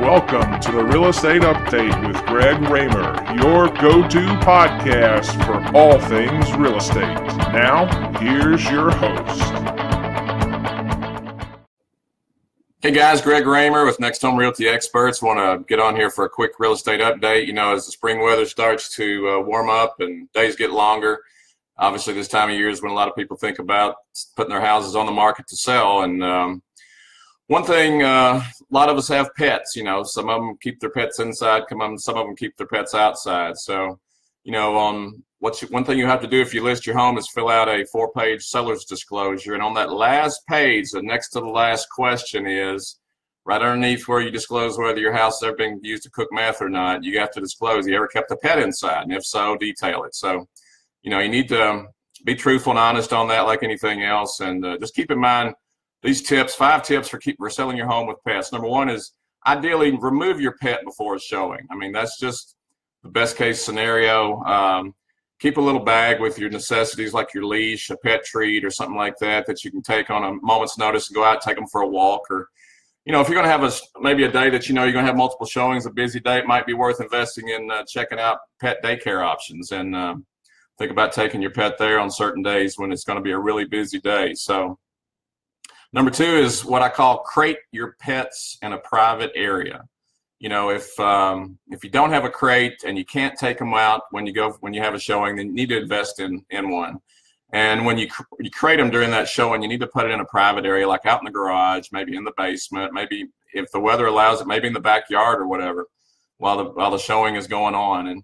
Welcome to the Real Estate Update with Greg Raymer, your go to podcast for all things real estate. Now, here's your host. Hey guys, Greg Raymer with Next Home Realty Experts. Want to get on here for a quick real estate update. You know, as the spring weather starts to uh, warm up and days get longer, obviously this time of year is when a lot of people think about putting their houses on the market to sell. And um, one thing, uh, a lot of us have pets. You know, some of them keep their pets inside, of them, some of them keep their pets outside. So, you know, on what one thing you have to do if you list your home is fill out a four-page seller's disclosure, and on that last page, the next to the last question is right underneath where you disclose whether your house has ever been used to cook meth or not. You have to disclose you ever kept a pet inside, and if so, detail it. So, you know, you need to be truthful and honest on that, like anything else, and uh, just keep in mind these tips, five tips for keep for selling your home with pets. Number one is ideally remove your pet before it's showing. I mean, that's just the best case scenario. Um, keep a little bag with your necessities like your leash, a pet treat, or something like that that you can take on a moment's notice and go out, and take them for a walk, or you know, if you're going to have a maybe a day that you know you're going to have multiple showings, a busy day, it might be worth investing in uh, checking out pet daycare options and uh, think about taking your pet there on certain days when it's going to be a really busy day. So Number two is what I call crate your pets in a private area. You know, if um, if you don't have a crate and you can't take them out when you go when you have a showing, then you need to invest in in one. And when you you crate them during that showing, you need to put it in a private area, like out in the garage, maybe in the basement, maybe if the weather allows it, maybe in the backyard or whatever, while the while the showing is going on. And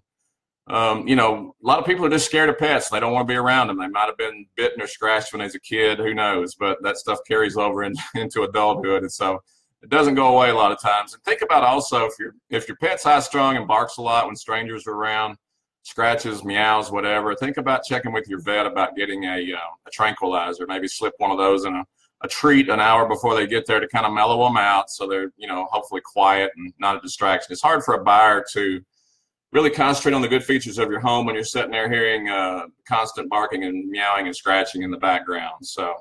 um, you know, a lot of people are just scared of pets. They don't want to be around them. They might have been bitten or scratched when they was a kid. Who knows? But that stuff carries over in, into adulthood, and so it doesn't go away a lot of times. And think about also if your if your pet's high strung and barks a lot when strangers are around, scratches, meows, whatever. Think about checking with your vet about getting a uh, a tranquilizer. Maybe slip one of those in a a treat an hour before they get there to kind of mellow them out, so they're you know hopefully quiet and not a distraction. It's hard for a buyer to really concentrate on the good features of your home when you're sitting there hearing uh, constant barking and meowing and scratching in the background. So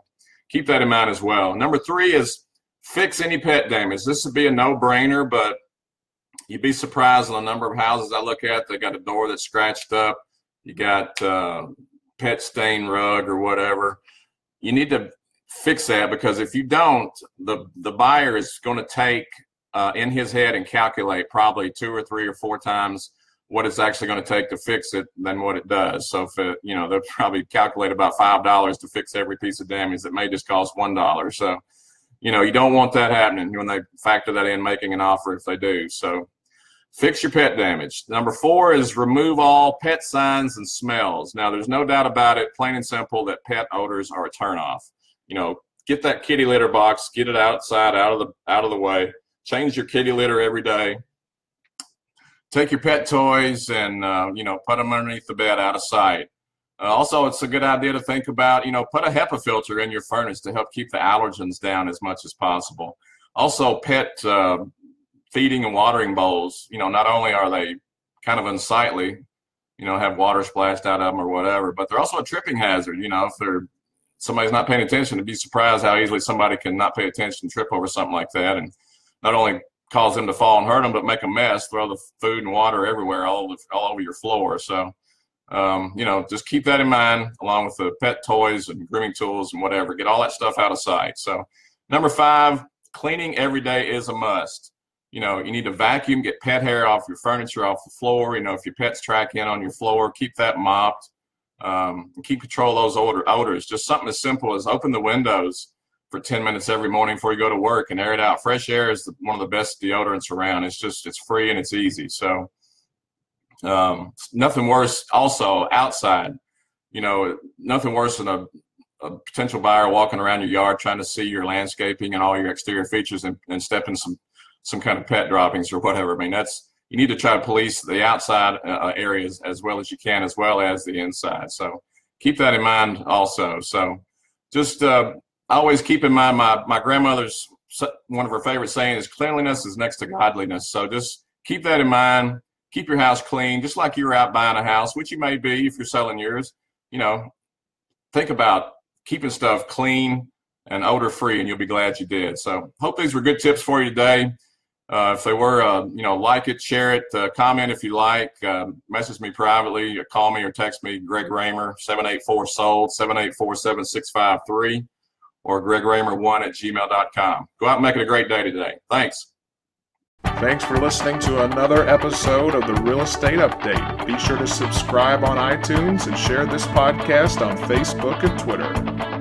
keep that in mind as well. Number three is fix any pet damage. This would be a no-brainer, but you'd be surprised on the number of houses I look at. They got a door that's scratched up. You got uh, pet stain rug or whatever. You need to fix that because if you don't, the the buyer is going to take uh, in his head and calculate probably two or three or four times what it's actually going to take to fix it than what it does. So it, you know, they'll probably calculate about five dollars to fix every piece of damage that may just cost one dollar. So, you know, you don't want that happening when they factor that in making an offer if they do. So fix your pet damage. Number four is remove all pet signs and smells. Now there's no doubt about it, plain and simple, that pet odors are a turnoff. You know, get that kitty litter box, get it outside, out of the out of the way. Change your kitty litter every day take your pet toys and uh, you know put them underneath the bed out of sight. Uh, also, it's a good idea to think about you know put a HEPA filter in your furnace to help keep the allergens down as much as possible. Also, pet uh, feeding and watering bowls. You know, not only are they kind of unsightly, you know, have water splashed out of them or whatever, but they're also a tripping hazard. You know, if they're somebody's not paying attention, to be surprised how easily somebody can not pay attention, and trip over something like that, and not only cause them to fall and hurt them, but make a mess, throw the food and water everywhere, all over, all over your floor. So, um, you know, just keep that in mind, along with the pet toys and grooming tools and whatever. Get all that stuff out of sight. So, number five, cleaning every day is a must. You know, you need to vacuum, get pet hair off your furniture, off the floor. You know, if your pets track in on your floor, keep that mopped. Um, keep control of those odor, odors. Just something as simple as open the windows for 10 minutes every morning before you go to work and air it out. Fresh air is one of the best deodorants around. It's just, it's free and it's easy. So, um, nothing worse also outside, you know, nothing worse than a, a, potential buyer walking around your yard trying to see your landscaping and all your exterior features and, and step in some, some kind of pet droppings or whatever. I mean, that's, you need to try to police the outside uh, areas as well as you can, as well as the inside. So keep that in mind also. So just, uh, always keep in mind my, my grandmother's one of her favorite sayings is cleanliness is next to godliness. So just keep that in mind. Keep your house clean, just like you're out buying a house, which you may be if you're selling yours. You know, think about keeping stuff clean and odor free, and you'll be glad you did. So, hope these were good tips for you today. Uh, if they were, uh, you know, like it, share it, uh, comment if you like, um, message me privately, call me or text me, Greg Raymer, 784 sold, 784 7653, or gregraymer1 at gmail.com. Go out and make it a great day today. Thanks. Thanks for listening to another episode of the Real Estate Update. Be sure to subscribe on iTunes and share this podcast on Facebook and Twitter.